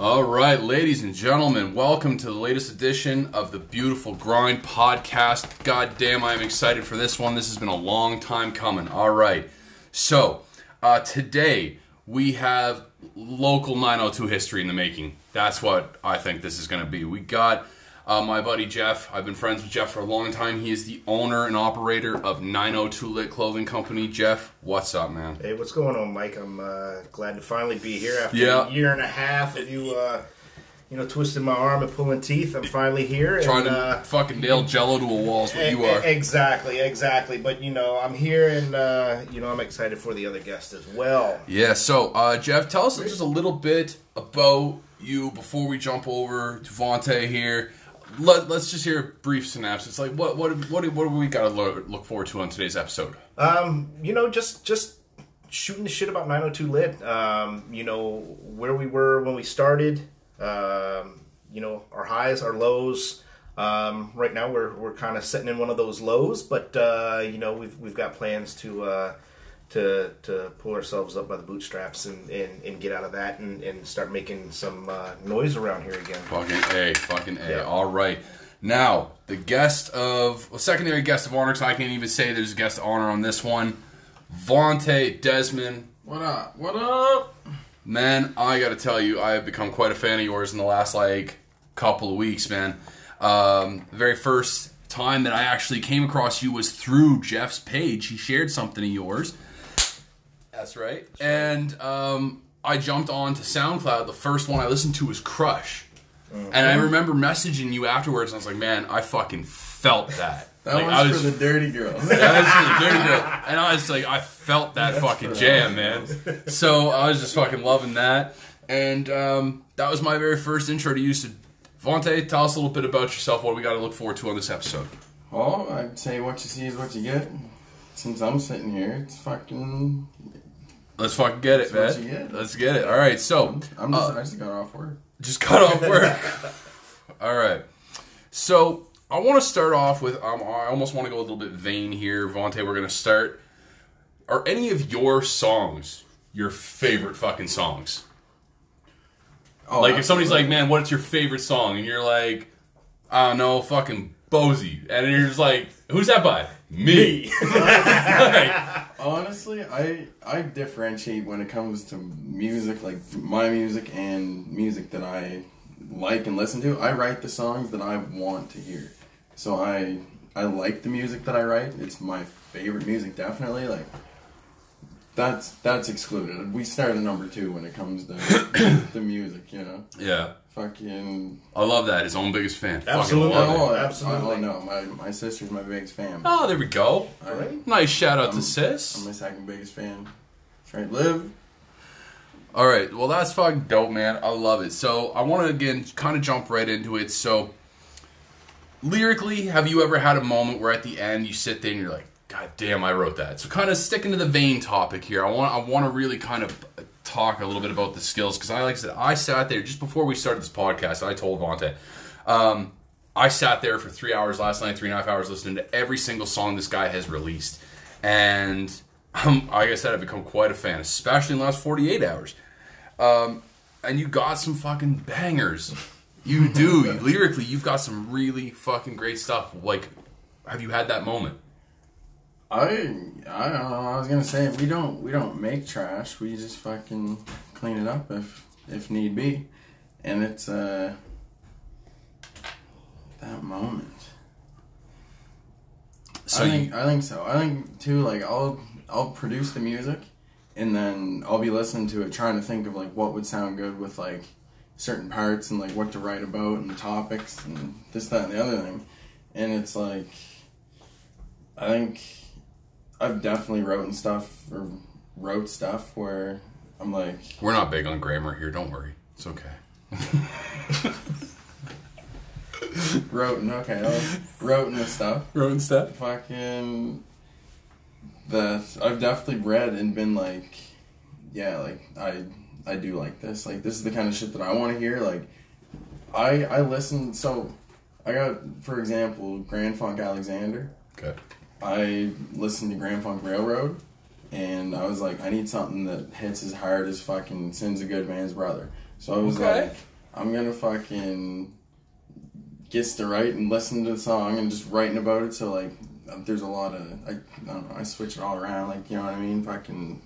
All right, ladies and gentlemen, welcome to the latest edition of the Beautiful Grind podcast. God damn, I'm excited for this one. This has been a long time coming. All right, so uh, today we have local 902 history in the making. That's what I think this is going to be. We got uh, my buddy Jeff. I've been friends with Jeff for a long time. He is the owner and operator of 902 Lit Clothing Company. Jeff, what's up, man? Hey, what's going on, Mike? I'm uh, glad to finally be here after Yeah. a year and a half of you, uh, you know, twisting my arm and pulling teeth. I'm finally here. Trying and, to uh, fucking nail jello to a wall is what e- you are. Exactly, exactly. But you know, I'm here, and uh, you know, I'm excited for the other guest as well. Yeah, so uh, Jeff, tell us just a little bit about you before we jump over to Vontae here. Let, us just hear a brief synopsis. Like, what what what what do we got to look, look forward to on today's episode? Um, you know, just just shooting the shit about 902 lit. Um, you know where we were when we started. Um, you know our highs, our lows. Um, right now we're we're kind of sitting in one of those lows, but uh, you know we've we've got plans to uh, to to pull ourselves up by the bootstraps and, and, and get out of that and, and start making some uh, noise around here again. Fucking a, fucking a. Yeah. All right. Now the guest of well, secondary guest of honor. Because I can't even say there's a guest of honor on this one. Vontae Desmond. What up? What up? Man, I gotta tell you, I have become quite a fan of yours in the last like couple of weeks, man. Um, the very first time that I actually came across you was through Jeff's page. He shared something of yours. That's right. And um, I jumped on to SoundCloud. The first one I listened to was Crush. And I remember messaging you afterwards, and I was like, man, I fucking felt that. That like, was, I was for the dirty girls. yeah, was just a dirty girl. And I was like, I felt that fucking jam, man. So I was just fucking loving that. And um, that was my very first intro to you. So, Vontae, tell us a little bit about yourself, what we got to look forward to on this episode. well, I'd say what you see is what you get. Since I'm sitting here, it's fucking. Let's fucking get it, what man. Let's get it. All right, so I'm just. uh, I just got off work. just cut off work. All right. So I want to start off with. Um, I almost want to go a little bit vain here, Vontae. We're gonna start. Are any of your songs your favorite fucking songs? Oh, like if somebody's like, "Man, what's your favorite song?" and you're like, "I don't know, fucking Bozy," and you're just like, "Who's that by?" Me. Like, Honestly, I I differentiate when it comes to music, like my music and music that I like and listen to. I write the songs that I want to hear. So I I like the music that I write. It's my favorite music, definitely. Like that's that's excluded. We start at number two when it comes to the music. You know, yeah, fucking. I love that. His own biggest fan. Absolutely. Fucking love it. Oh, absolutely. Oh no, my my sister's my biggest fan. Oh, there we go. All right. Nice shout out to Sis. I'm my second biggest fan. That's right, Liv. All right, well that's fucking dope, man. I love it. So I want to again kind of jump right into it. So lyrically, have you ever had a moment where at the end you sit there and you're like, "God damn, I wrote that." So kind of sticking to the vein topic here. I want I want to really kind of talk a little bit about the skills because I like I said I sat there just before we started this podcast. I told Vontae. Um, I sat there for three hours last night, three and a half hours, listening to every single song this guy has released, and um, like I said, I've become quite a fan, especially in the last forty eight hours. Um, and you got some fucking bangers. You do You- lyrically. You've got some really fucking great stuff. Like, have you had that moment? I I don't know. I was gonna say we don't we don't make trash. We just fucking clean it up if if need be, and it's uh that moment. So I you, think I think so. I think too. Like I'll I'll produce the music, and then I'll be listening to it, trying to think of like what would sound good with like certain parts and like what to write about and topics and this that and the other thing, and it's like I think I've definitely written stuff or wrote stuff where I'm like we're not big on grammar here. Don't worry, it's okay. wrote okay, I wrote and stuff. Wrote stuff. fucking that I've definitely read and been like, yeah, like I I do like this. Like this is the kind of shit that I want to hear. Like I I listen. So I got for example Grand Funk Alexander. Good. I listened to Grand Funk Railroad, and I was like, I need something that hits as hard as fucking Sin's a Good Man's Brother. So I was Okay. like, I'm gonna fucking gets to write and listen to the song and just writing about it. So like, there's a lot of I, I don't know. I switch it all around. Like you know what I mean? Fucking,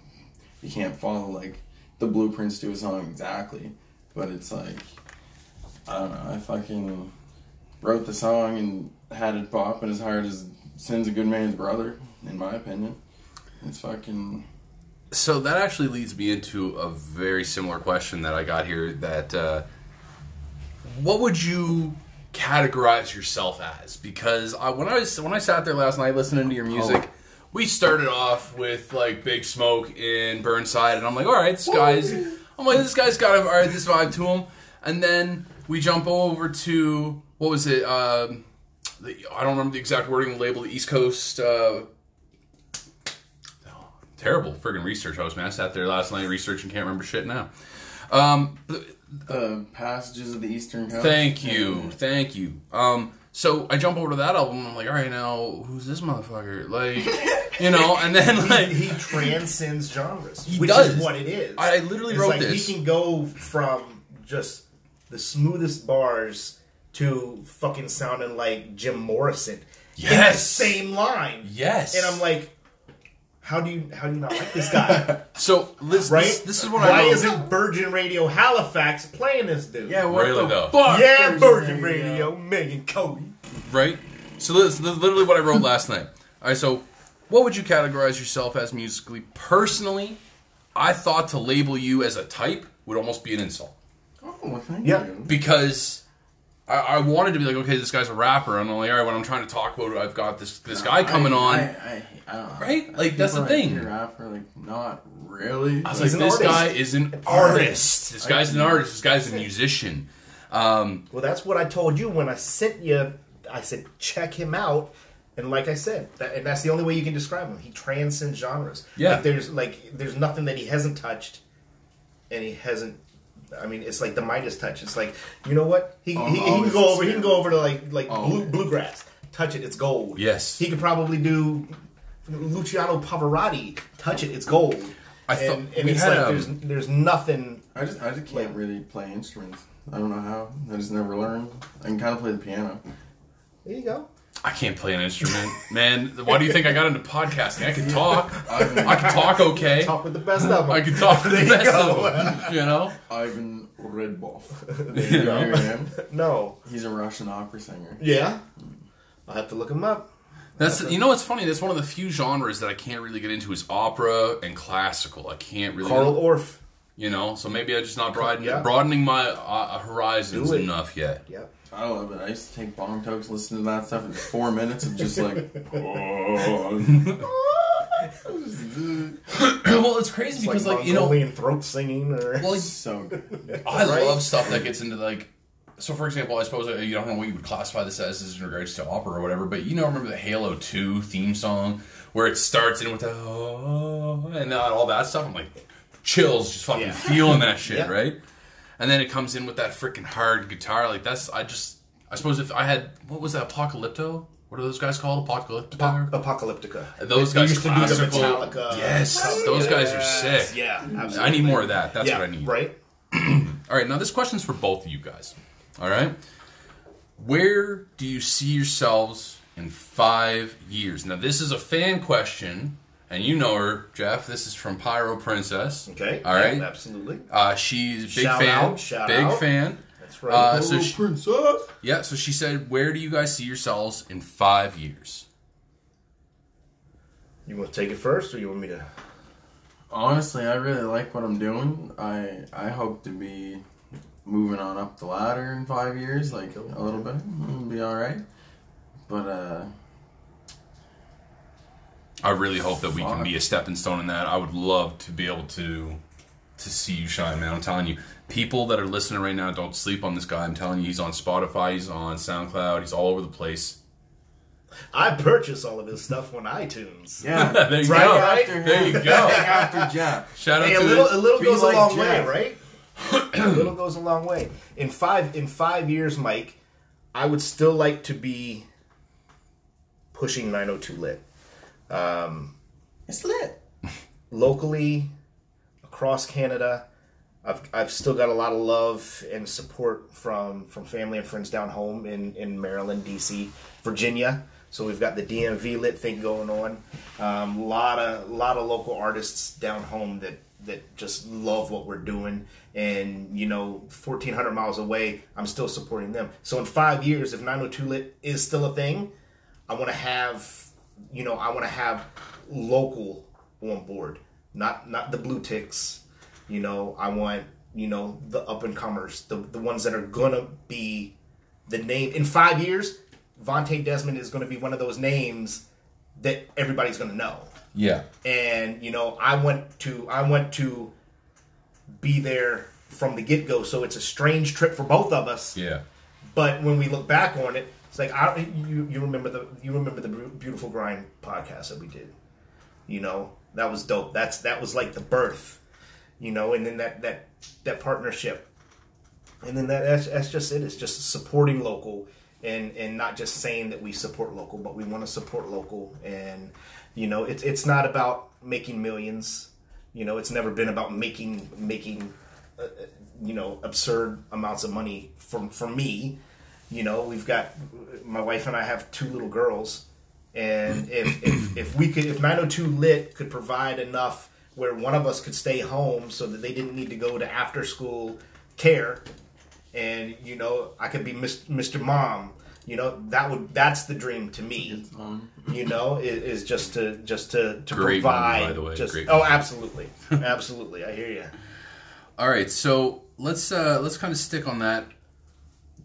you can't follow like the blueprints to a song exactly, but it's like I don't know. I fucking wrote the song and had it pop, and as hard as sin's a good man's brother, in my opinion. It's fucking. So that actually leads me into a very similar question that I got here. That uh, what would you categorize yourself as? Because I, when I was when I sat there last night listening to your music, we started off with like Big Smoke in Burnside, and I'm like, all right, this guy's. I'm like, this guy's got a, all right, this vibe to him, and then we jump over to what was it? Um, the, I don't remember the exact wording the label. The East Coast. Uh, terrible friggin' research host, man. I sat there last night researching, can't remember shit now. Um, th- The passages of the Eastern Coast. thank you, thank you. Um, so I jump over to that album. I'm like, all right, now who's this motherfucker? Like, you know, and then like, he transcends genres, He which does. is what it is. I literally It's wrote like this. He can go from just the smoothest bars to fucking sounding like Jim Morrison in the Yes. same line. yes, And I'm like, how do you how do you not like this guy? so this, right? this, this is what Why I wrote. isn't Virgin Radio Halifax playing this dude? Yeah, what Really, the though? fuck? yeah, Virgin Radio, Megan Cody. right? So this, this is literally what I wrote last night. All right, so what would you categorize yourself as musically? Personally, I thought to label you as a type would almost be an insult Oh, well, thank Yeah. you. because I, I wanted to be like, okay, this guy's a rapper. I'm like, all right, when I'm trying to talk about, it, I've got this this guy coming I, on. I, I, I don't know. Right? Like, that's the People thing. hear Rapper, like, not really. I was He's like, this artist. guy is an artist. This guy's an artist. This guy's a musician. Um, Well, that's what I told you when I sent you. I said check him out, and like I said, that, and that's the only way you can describe him. He transcends genres. Yeah. like there's like there's nothing that he hasn't touched, and he hasn't. I mean, it's like the Midas touch. It's like you know what he, Oh, he, he can go over. He can go over to like like blue, bluegrass. Touch it, it's gold. Yes. he could probably do Luciano Pavarotti. Touch it, it's gold. I thought- and, and we it's had, like um, there's there's nothing. I just, I just can't really play instruments. I don't know how. I just never learned. I can kind of play the piano. There you go. I can't play an instrument, man. Why do you think I got into podcasting? I can talk. Ivan, I can talk okay. Talk with the best of them. I can talk with the best go. of them. You know. Ivan Rebroff. There you You go. him? No. He's a Russian opera singer. Yeah. I'll have to look him up. That's you know what's funny. That's one of the few genres that I can't really get into is opera and classical. I can't really. Carl Orff. You know, so maybe I'm just not broadening, Yeah. broadening my uh, horizons Do it. enough yet. Yep. I love it. I used to take bong tokes, listen to that stuff in four minutes of just like. oh. well, it's crazy because, like, you know, Mongolian throat singing or well, so good. I Right? love stuff that gets into like. So, for example, I suppose uh, you don't know what you would classify this as in regards to opera or whatever, but you know, remember the Halo Two theme song where it starts in with the oh, and all that stuff. I'm like, chills, just fucking Yeah. feeling that shit, Yeah. right? And then it comes in with that freaking hard guitar. Like that's, I just, I suppose if I had, what was that, Apocalypto? What are those guys called? Apocalypto? Apocalyptica. Those They guys used to do the. Metallica. Yes, those guys are sick. Yeah, absolutely. I need more of that. That's yeah, what I need. Right. All right, now this question's for both of you guys. All right, where do you see yourselves in five years? Now, this is a fan question, and you know her, Jeff. This is from Pyro Princess. Okay. All right. Yeah, absolutely. Uh, she's a big Shout fan. out, shout big out. fan. That's right. Uh, so she, princess. yeah, so she said, "Where do you guys see yourselves in five years?" you want to take it first, or you want me to? Honestly, I really like what I'm doing. I I hope to be moving on up the ladder in five years, like a little bit. It'll be all right. But uh, I really hope that we can be a stepping stone in that. I would love to be able to to see you shine, man. I'm telling you, people that are listening right now, don't sleep on this guy. I'm telling you, he's on Spotify, he's on SoundCloud, he's all over the place. I purchase all of his stuff on iTunes. yeah, there you Right, go. right? There you go. after Jeff. Shout out Hey, a to little, a little goes like a long Jeff. way, right? a little goes a long way. In five, in five years, Mike, I would still like to be pushing 902 lit It's lit. locally across Canada. I've, I've still got a lot of love and support from from family and friends down home in, in Maryland, DC, Virginia. So we've got the DMV lit thing going on. A um, lot of lot of local artists down home that that just love what we're doing. And you know, 1,400 miles away, I'm still supporting them. So in five years, if 902 lit is still a thing, I want to have you know I want to have local on board, not not the blue ticks you know, I want you know the up and comers, the the ones that are gonna be the name in five years. Vontae Desmond is going to be one of those names that everybody's going to know. Yeah. And you know, I want to I want to be there from the get go, so it's a strange trip for both of us. Yeah. But when we look back on it, it's like I you you remember the you remember the beautiful grind podcast that we did. You know that was dope. That's that was like the birth you know, and then that that that partnership, and then that that's, that's just it. It's just supporting local and and not just saying that we support local, but we want to support local. And you know, it's it's not about making millions. You know, it's never been about making making uh, uh you know absurd amounts of money from for me. You know, we've got my wife and I have two little girls, and if if, if we could if 902 lit could provide enough where one of us could stay home so that they didn't need to go to after school care and you know i could be mr mom you know that would that's the dream to me. You know is, is just to just to, to Great provide movie, by the way. just Great oh movie. absolutely. Absolutely. I hear you all right so let's uh let's kind of stick on that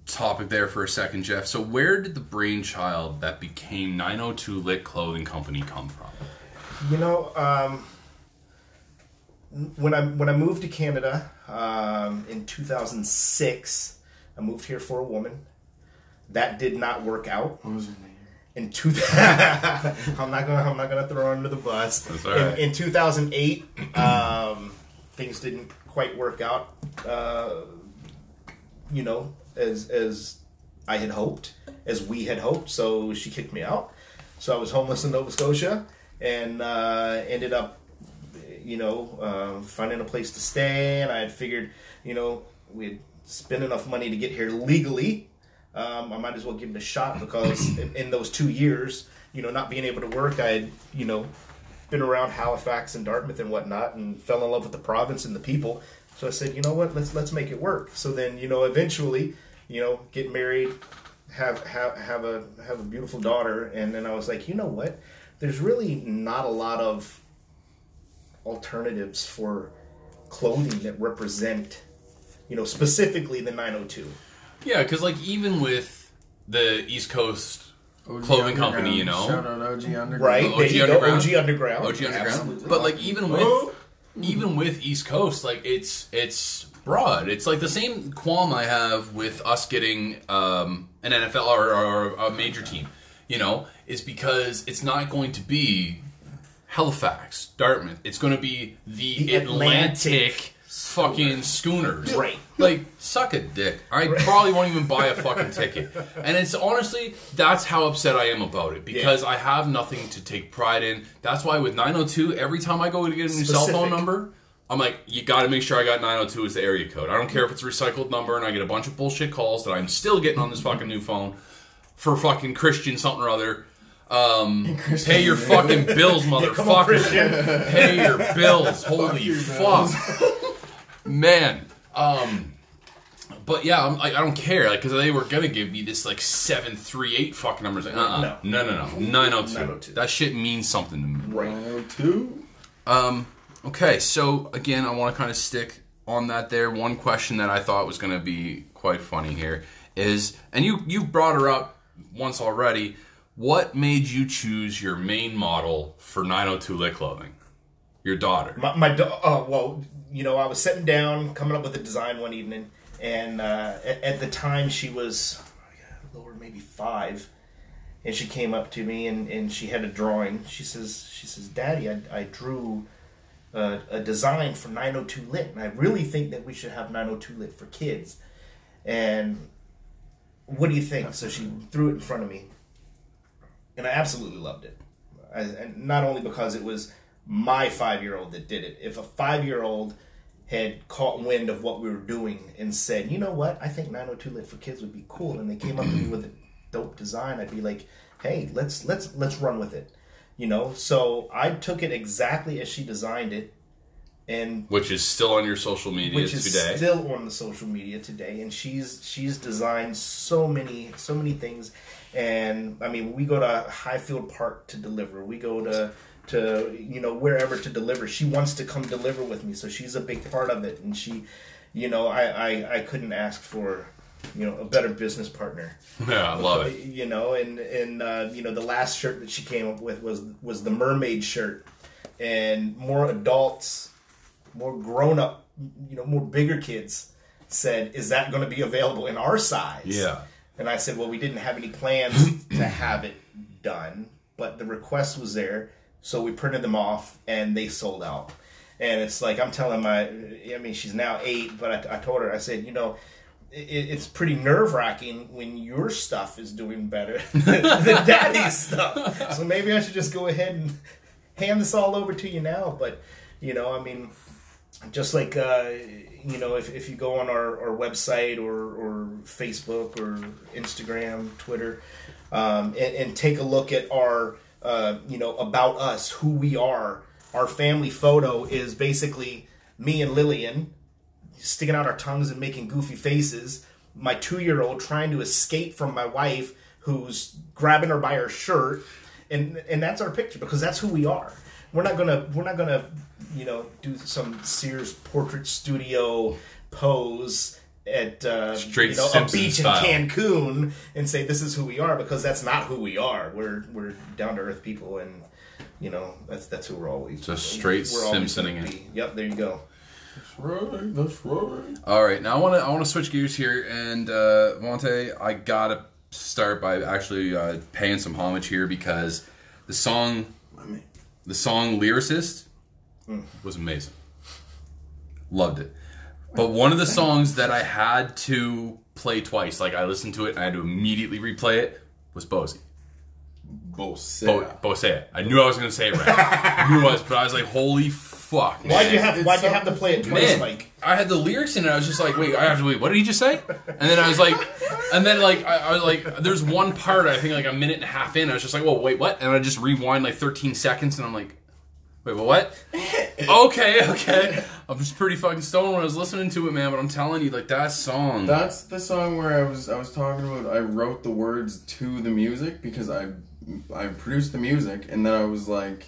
topic there for a second jeff so where did the brainchild that became 902 lit clothing company come from you know um when I when I moved to Canada um, in 2006, I moved here for a woman. That did not work out. What was her name? In two, I'm not gonna I'm not gonna throw her under the bus. That's all right. in, in 2008, um, things didn't quite work out. Uh, you know, as as I had hoped, as we had hoped. So she kicked me out. So I was homeless in Nova Scotia and uh, ended up you know, uh, finding a place to stay, and I had figured, you know, we'd spend enough money to get here legally. Um, I might as well give it a shot because in, in, those two years, you know, not being able to work, I had, you know, been around Halifax and Dartmouth and whatnot, and fell in love with the province and the people. So I said, you know what, let's let's make it work. So then, you know, eventually, you know, get married, have have have a have a beautiful daughter, and then I was like, you know what, there's really not a lot of alternatives for clothing that represent, you know, specifically the 902. Yeah, because like even with the East Coast OG clothing company, you know, shout out OG Underground, right? OG Underground, OG Underground, OG Underground. Absolutely. But like even with oh. even with East Coast, like it's it's broad. It's like the same qualm I have with us getting um, an NFL or, or a major team. You know, is because it's not going to be Halifax, Dartmouth. It's going to be the, the Atlantic, Atlantic, fucking schooners. Right. Like, suck a dick. I right. probably won't even buy a fucking ticket. And it's honestly, that's how upset I am about it because yeah. I have nothing to take pride in. That's why with 902, every time I go to get a new Specific. cell phone number, I'm like, you got to make sure I got 902 as the area code. I don't care if it's a recycled number and I get a bunch of bullshit calls that I'm still getting on this fucking new phone for fucking Christian something or other um, pay your fucking bills, motherfucker. pay your bills. Holy fuck, man. Um, but yeah, I'm, I, I don't care, like, because they were gonna give me this like seven three eight fucking numbers. Like, uh-uh. no, no, no, no, nine oh two. That shit means something to me. Right, nine oh two. Um. Okay, so again, I want to kind of stick on that. There, one question that I thought was gonna be quite funny here is, and you you brought her up once already what made you choose your main model for 902 Lit Clothing? Your daughter. My, my do- uh, well, you know, I was sitting down, coming up with a design one evening, and uh, at, at, the time she was oh, lower, maybe five, and she came up to me and, and she had a drawing. She says, she says, Daddy, I, I drew a, a design for 902 Lit, and I really think that we should have 902 Lit for kids. And what do you think? So she threw it in front of me and I absolutely loved it. I, and not only because it was my five year old that did it. If a five year old had caught wind of what we were doing and said, you know what, I think 902 lit for kids would be cool, and they came up to me with a dope design, I'd be like, hey, let's let's let's run with it, you know. So I took it exactly as she designed it, and Which is still on your social media which is today. still on the social media today and she's she's designed so many so many things and i mean we go to highfield park to deliver we go to to you know wherever to deliver she wants to come deliver with me so she's a big part of it and she you know i i, I couldn't ask for you know a better business partner yeah, I love it. you know and and uh, you know the last shirt that she came up with was was the mermaid shirt and more adults more grown up you know more bigger kids said is that going to be available in our size Yeah. and i said well we didn't have any plans to have it done but the request was there so we printed them off and they sold out and it's like i'm telling my i mean she's now eight but i, I told her i said you know it's pretty nerve wracking when your stuff is doing better than daddy's stuff. So maybe I should just go ahead and hand this all over to you now. But you know, I mean, just like uh, you know, if, if you go on our, our website or, or Facebook or Instagram, Twitter, um, and, and take a look at our uh, you know about us, who we are. Our family photo is basically me and Lillian sticking out our tongues and making goofy faces. My two year old trying to escape from my wife who's grabbing her by her shirt. And and that's our picture because that's who we are. We're not gonna we're not gonna, you know, do some Sears portrait studio pose at uh, you know, a beach style. in Cancun and say this is who we are because that's not who we are. We're we're down to earth people and you know that's that's who we're always. Just straight we're Simpsoning it. Yep, there you go. Right. That's right. All right, now I want to I want to switch gears here, and uh, Vontae, I gotta start by actually uh, paying some homage here because the song, the song lyricist, was amazing. Loved it, but one of the songs that I had to play twice, like I listened to it and I had to immediately replay it, was Bozy. Bose. Bo- Bosea. I knew I was gonna say it right. I knew it was, but I was like, holy fuck. Why'd you have it's Why'd you have to play it twice, Man, Mike? I had the lyrics in it. I was just like, wait, I have to wait. What did he just say? And then I was like, and then like I, I was like, there's one part I think like a minute and a half in. I was just like, well, wait, what? And I just rewind like 13 seconds, and I'm like, wait, well, what? okay, okay. I'm just pretty fucking stoned when I was listening to it, man. But I'm telling you, like that song. That's the song where I was I was talking about. I wrote the words to the music because I I produced the music, and then I was like,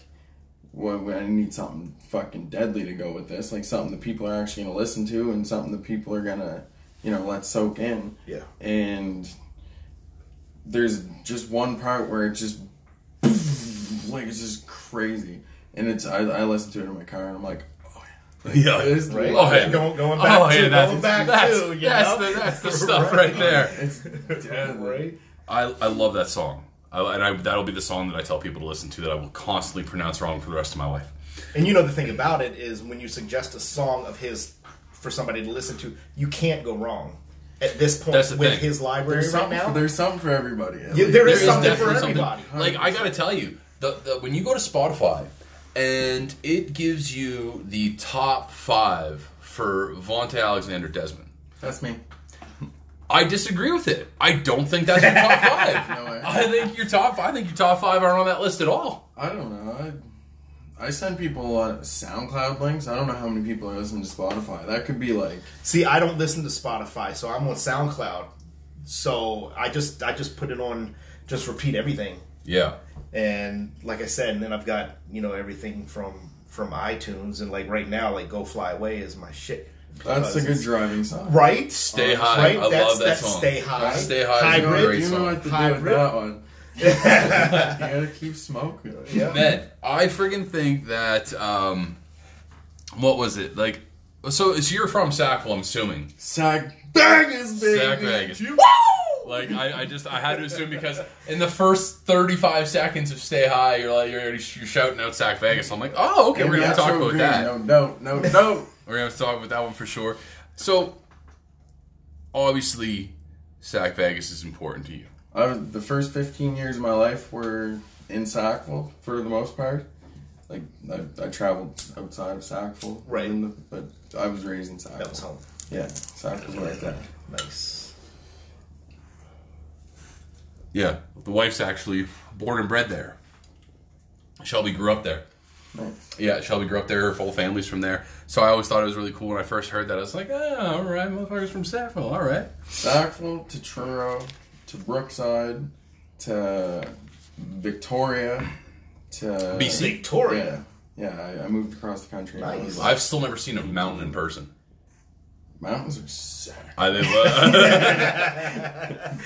well, I need something fucking deadly to go with this, like something that people are actually gonna listen to, and something that people are gonna, you know, let soak in. Yeah. And there's just one part where it just like it's just crazy, and it's I I listen to it in my car, and I'm like, oh yeah, yeah. It is Right? Oh, yeah. Going, going oh, back Oh, to, yeah, that's, going back that's, to, you that's, know? the, that's the stuff right there. it's deadly. right? I, I love that song. I, and I, that'll be the song that I tell people to listen to that I will constantly pronounce wrong for the rest of my life. And you know the thing about it is when you suggest a song of his for somebody to listen to, you can't go wrong at this point That's the with thing. his library There's right something, now. for, there's something for everybody. Yeah, there is There something for definitely everybody. Like I gotta tell you, the, the when you go to Spotify and it gives you the top five for Vontae Alexander Desmond. That's me. I disagree with it. I don't think that's your top five. No. I think your top. I think your top five aren't on that list at all. I don't know. I, I send people a lot of SoundCloud links. I don't know how many people are listening to Spotify. That could be like See, I don't listen to Spotify, so I'm on SoundCloud. So I just I just put it on just repeat everything. Yeah. And like I said, and then I've got, you know, everything from from iTunes and like right now like Go Fly Away is my shit. That's a good driving song. Right? Stay high. Right? I that's, love that that's song. Stay High. Stay High is a Hybrid. great You know song. what to do Hybrid. with that one. you gotta keep smoking. Yeah. Man, I friggin' think that um, what was it like? So, so you're from Sackville, I'm assuming. Sack Vegas, baby. Sack Vegas. Like I, I just I had to assume because in the first 35 seconds of Stay High, you're like you're, you're shouting out Sack Vegas. I'm like, oh okay, we're gonna Metro talk about Green. that. No, no, no, no. We're gonna talk about that one for sure. So obviously, Sac Vegas is important to you. I was, the first 15 years of my life were in Sackville for the most part. like I, I traveled outside of Sackville, Right. the- but I was raised in That was home. Yeah, Sackville's right there. Nice. Yeah, the wife's actually born and bred there. Shelby grew up there. Nice. Yeah, Shelby grew up there. Her full family's from there. So I always thought it was really cool when I first heard that. I was like, ah, all right, motherfuckers from Sackville. All right. Sackville to Truro to Brookside to Victoria to BC. Victoria. Yeah, yeah. I, I moved across the country. and I Nice. was like, I've still never seen a mountain in person. mountains are sick. I live.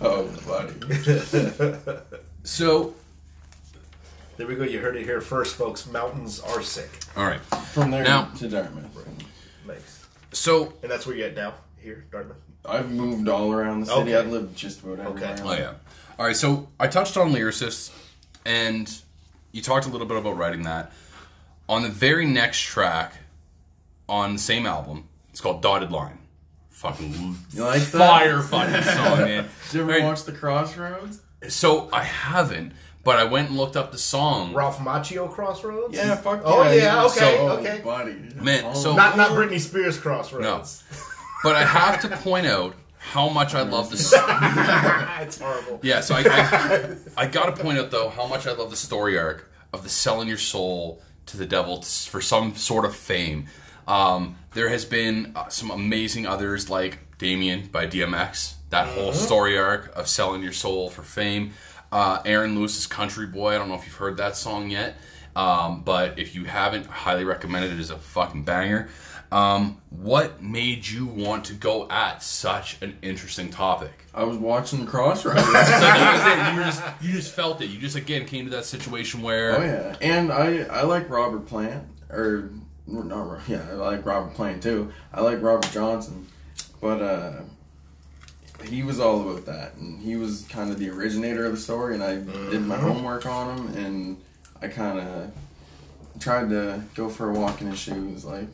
Oh, buddy. so, There we go. You heard it here first, folks. Mountains are sick. all right. From there Now- to Dartmouth. Nice. So, And that's where you're at now? Here, Dartmouth? I've moved all around the city. Okay. I've lived just about everywhere. Okay. oh yeah. All right. So I touched on lyricists, and you talked a little bit about writing that. On the very next track, on the same album, it's called "Dotted Line." Fucking You like that? fire fucking song, man. Did you ever Right. watch The Crossroads? So I haven't, but I went and looked up the song. Ralph Macchio Crossroads? Yeah, fuck Oh, yeah. yeah, okay, so- okay. buddy. Man, Oh, so- Not not Britney Spears Crossroads. No. But I have to point out how much I love the song. it's horrible. Yeah, so I, I, I got to point out though how much I love the story arc of the selling your soul to the devil t- for some sort of fame. Um, there has been uh, some amazing others like Damien by DMX. That whole story arc of selling your soul for fame. Uh, Aaron Lewis's Country Boy. I don't know if you've heard that song yet, um, but if you haven't, highly recommend it. It is a fucking banger. Um, what made you want to go at such an interesting topic? I was watching The Crossroads. So that was it. You just you just felt it. You just again came to that situation where Oh yeah, and I I like Robert Plant or not yeah I like Robert Plant too. I like Robert Johnson, but uh, he was all about that, and he was kind of the originator of the story. And I did my homework on him, and I kind of tried to go for a walk in his shoes. Like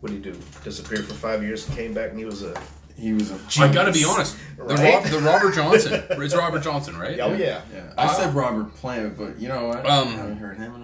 What did he do? Disappeared for five years and came back and he was a. he was a. I got to be honest. The, Right? Rob, the Robert Johnson. It's Robert Johnson, right? Oh, yeah. Yeah, I said Robert Plant, but you know what? Um, I haven't heard him in a minute.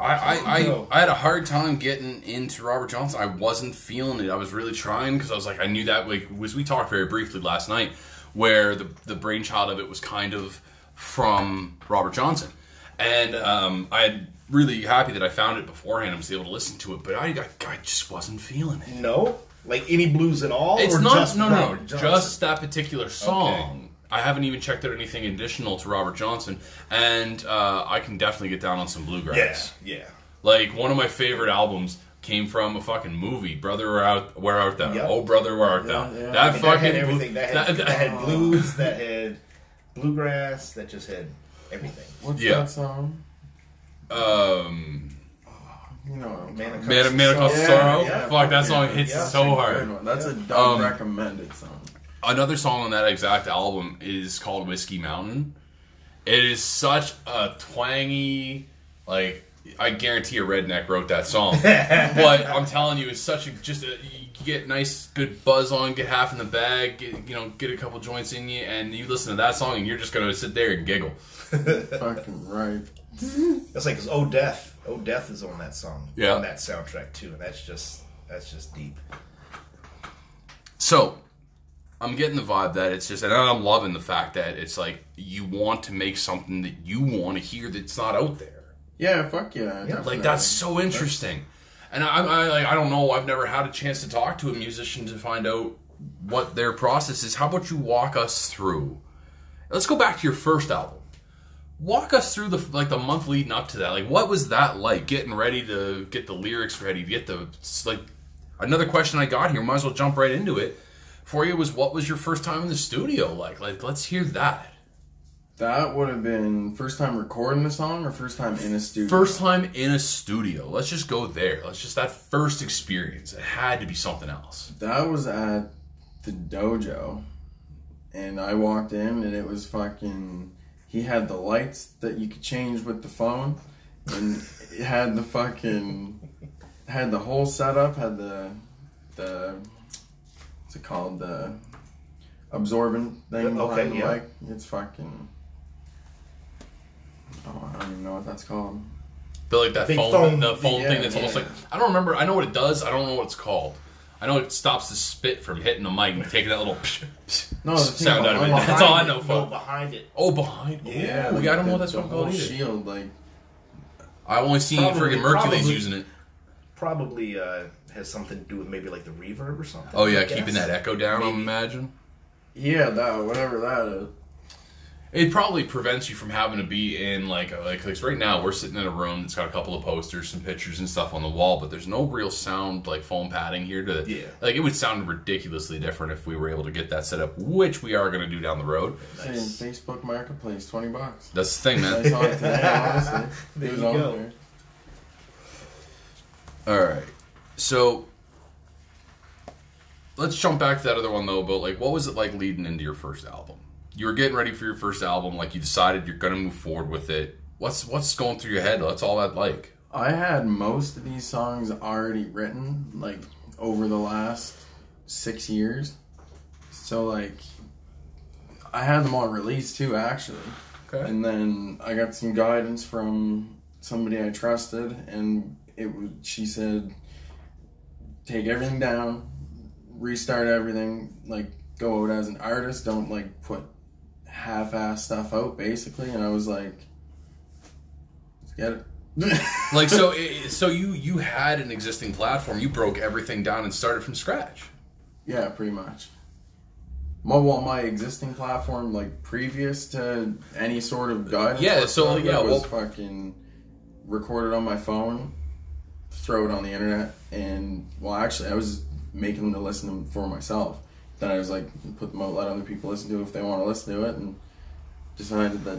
I, I, I, I had a hard time getting into Robert Johnson. I wasn't feeling it. I was really trying because I was like, I knew that. Like, was we talked very briefly last night, where the the brainchild of it was kind of from Robert Johnson, and um, I had really happy that I found it beforehand and was able to listen to it. But I, I, I just wasn't feeling it. No? Like any blues at all? It's or not no no Robert no Johnson? just that particular song. I haven't even checked out anything additional to Robert Johnson, and uh, I can definitely get down on some bluegrass. Yeah, yeah. Like one of my favorite albums came from a fucking movie, Brother Where Art, Where Art Thou? Yep. Oh Brother Where Art Thou? Yeah, yeah. That I mean, fucking that had everything. That had, that- that had blues, that had bluegrass, that just had everything. What's Yeah. that song? um You know, Man of Man, Man Across Yeah, Sorrow. yeah. Fuck that song Yeah, hits yeah. so hard. one. That's a Um, recommended song. Another song on that exact album is called Whiskey Mountain. It is such a twangy, like I guarantee a redneck wrote that song. but I'm telling you, it's such a just a, you get nice, good buzz on, get half in the bag, get, you know, get a couple joints in you, and you listen to that song, and you're just gonna sit there and giggle. Fucking right. That's like 'cause Oh Death. Oh Death is on that song. Yeah. On that soundtrack too, and that's just that's just deep. So, I'm getting the vibe that it's just, and I'm loving the fact that it's like you want to make something that you want to hear that's not out there. Yeah, fuck yeah. Like that's so interesting. And I, I, like, I don't know. I've never had a chance to talk to a musician to find out what their process is. How about you walk us through? Let's go back to your first album. Walk us through the like the month leading up to that. Like, what was that like? Getting ready to get the lyrics ready, get the like. Another question I got here. Might as well jump right into it. For you was what was your first time in the studio like? Like, let's hear that. That would have been first time recording a song or first time in a studio. First time in a studio. Let's just go there. Let's just that first experience. It had to be something else. That was at the dojo, and I walked in and it was fucking. He had the lights that you could change with the phone, and it had the fucking had the whole setup. Had the the it called the absorbent thing Okay, behind the yeah. mic. It's fucking. Oh, I don't even know what that's called. The like that Big phone, foam- the phone yeah, thing that's almost yeah. like I don't remember. I know what it does. I don't know what it's called. I know it stops the spit from hitting the mic and taking that little No, the thing sound out of it. That's all I know. it, No, behind it. Oh, behind. Yeah, Ooh, like I don't know the- what that's the what whole called either. shield. Like I've only seen Probably- friggin' Merkules probably- using it. Probably uh, has something to do with maybe like the reverb or something. Oh yeah, keeping that echo down. I Maybe. imagine. yeah, that whatever that is. It probably prevents you from having to be in like a- like 'cause right now we're sitting in a room that's got a couple of posters, some pictures and stuff on the wall, but there's no real sound like foam padding here to Yeah. like it would sound ridiculously different if we were able to get that set up, which we are going to do down the road. Nice. Saying Facebook Marketplace, twenty bucks. That's the thing, I man. saw it today. Honestly, There it was you go. there. All right, so let's jump back to that other one though. But like, what was it like leading into your first album? You were getting ready for your first album, like you decided you're going to move forward with it. What's what's going through your head? What's all that like? I had most of these songs already written, like over the last six years. So like, I had them all released too, actually. Okay. And then I got some guidance from somebody I trusted, and it was she said, take everything down, restart everything, like go out as an artist. Don't like put half-ass stuff out, basically. And I was like, let's get it. like so it, so you you had an existing platform you broke everything down and started from scratch Yeah, pretty much. My well, my existing platform, like previous to any sort of guidance, Yeah, so, whatsoever, yeah, was well- fucking recorded on my phone, throw it on the internet, and well, actually, I was making them to listen to for myself. Then I was like, put them out, let other people listen to it if they want to listen to it, and decided that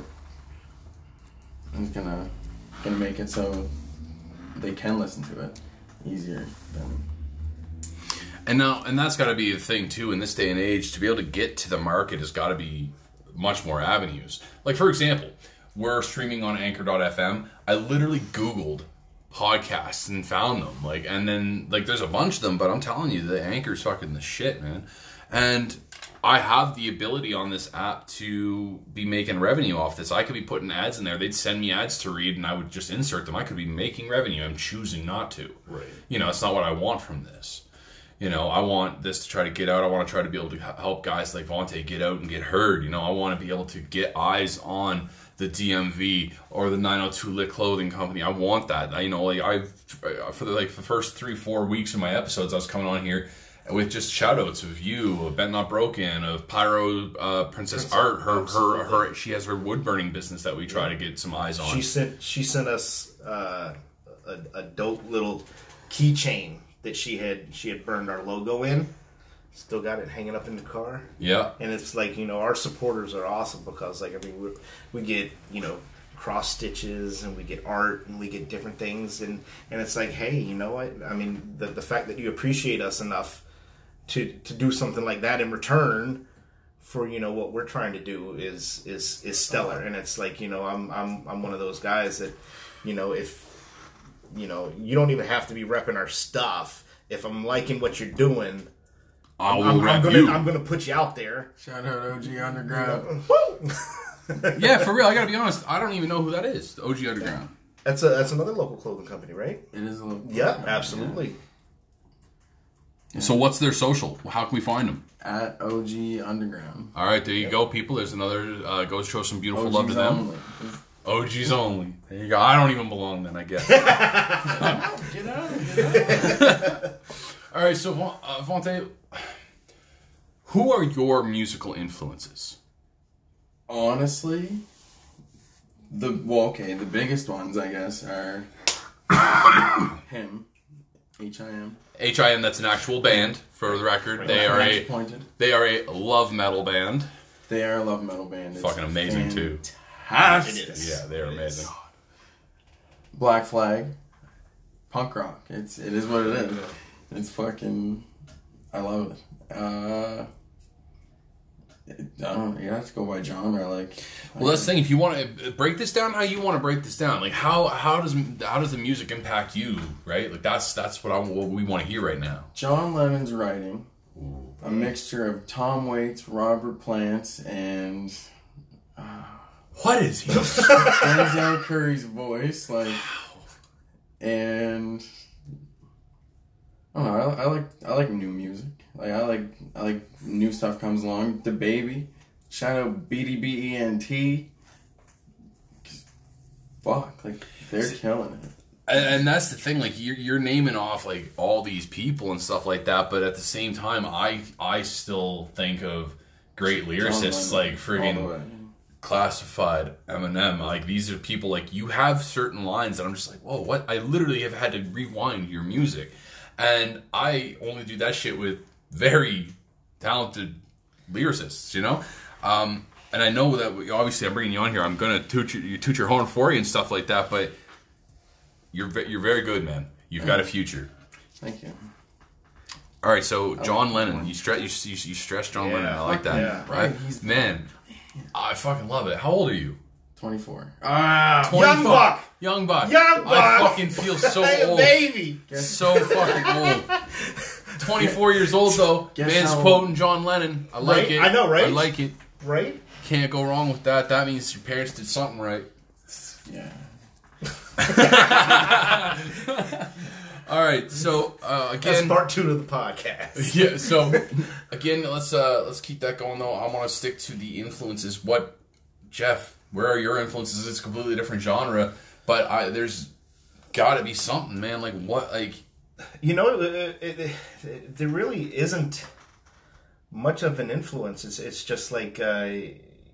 I was gonna gonna make it so they can listen to it easier than and now and that's got to be the thing too in this day and age. To be able to get to the market has got to be much more avenues. Like for example we're streaming on anchor.fm i literally googled podcasts and found them like and then like there's a bunch of them but i'm telling you the anchor's fucking the shit man and I have the ability on this app to be making revenue off this. I could be putting ads in there. They'd send me ads to read, and I would just insert them. I could be making revenue. I'm choosing not to. Right. You know, it's not what I want from this. You know, I want this to try to get out. I want to try to be able to help guys like Vontae get out and get heard. You know, I want to be able to get eyes on the DMV or the 902 Lit Clothing Company. I want that. I, you know, like I, for the like the first three four weeks of my episodes, I was coming on here with just shout outs of you, of Bent Not Broken, of Pyro uh, Princess Princess, Art. Her her her. She has her wood burning business that we try to get some eyes on. She sent she sent us uh, a, a dope little keychain that she had she had burned our logo in. Still got it hanging up in the car. yeah. and it's like you know our supporters are awesome because like I mean we we get you know cross stitches and we get art and we get different things and and it's like hey you know what I mean the the fact that you appreciate us enough to to do something like that in return for you know what we're trying to do is is is stellar and it's like you know I'm I'm I'm one of those guys that you know if you know you don't even have to be repping our stuff if I'm liking what you're doing I will I'm, I'm gonna you. I'm gonna put you out there Shout out OG Underground. yeah, for real. I gotta be honest. I don't even know who that is. The OG Underground. That's a that's another local clothing company, right? It is a little. Yeah, absolutely. So what's their social? How can we find them? At OG Underground. All right, there you go, people. There's another. Uh, go show some beautiful love to them. only. OGs only. There you go. I don't even belong then, I guess. Get out, get out. All right, so Von- uh, Vontae, who are your musical influences? Honestly, the well, okay, the biggest ones I guess are him, H I M. HIM, that's an actual band. For the record, they are a pointed. they are a love metal band. They are a love metal band. It's Fucking amazing too. fantastic. It is. Yeah, they are It is. amazing. Black Flag, punk rock. It's it is what it is. It's fucking. I love it. Uh, it- I don't. know, You have to go by genre. Like, Well, that's the thing. If you want to break this down, how you want to break this down, like how how does how does the music impact you, right? Like that's that's what I what we want to hear right now. John Lennon's writing, a mixture of Tom Waits, Robert Plant, and uh, What is he? Denzel Curry's voice, like, and I don't know. I, I like I like new music. Like I like I like new stuff comes along. The baby, shout out BDBENT. Fuck, like they're killing it. And, and that's the thing, like you're, you're naming off like all these people and stuff like that, but at the same time, I I still think of great lyricists like Lennon, all the friggin' classified Eminem. Like these are people like you have certain lines that I'm just like, whoa, what? I literally have had to rewind your music, and I only do that shit with very talented lyricists, you know. Um, and I know that we- obviously I'm bringing you on here. I'm gonna toot your, you toot your horn for you and stuff like that, but you're ve- you're very good, man. You've got a future. Thank you. All right, so John like Lennon, you stress you, you, you stress John Yeah, Lennon. I like that. yeah. Right, He's- man. I fucking love it. How old are you? Twenty four. Ah, 25. young buck, Young buck. young buck. I fucking feel so old. baby. So fucking old. 24 years old though. Guess Man's how- quoting John Lennon. I like Right? it. I know, right? I like it. Right? Can't go wrong with that. That means your parents did something right. Yeah. All right. So uh, That's again, part two of the podcast. yeah. So again, let's uh let's keep that going though. I want to stick to the influences. What, Jeff? Where are your influences? It's a completely different genre, but I there's got to be something, man. Like what? Like You know, it, it, it, there really isn't much of an influence. It's, it's just like, uh,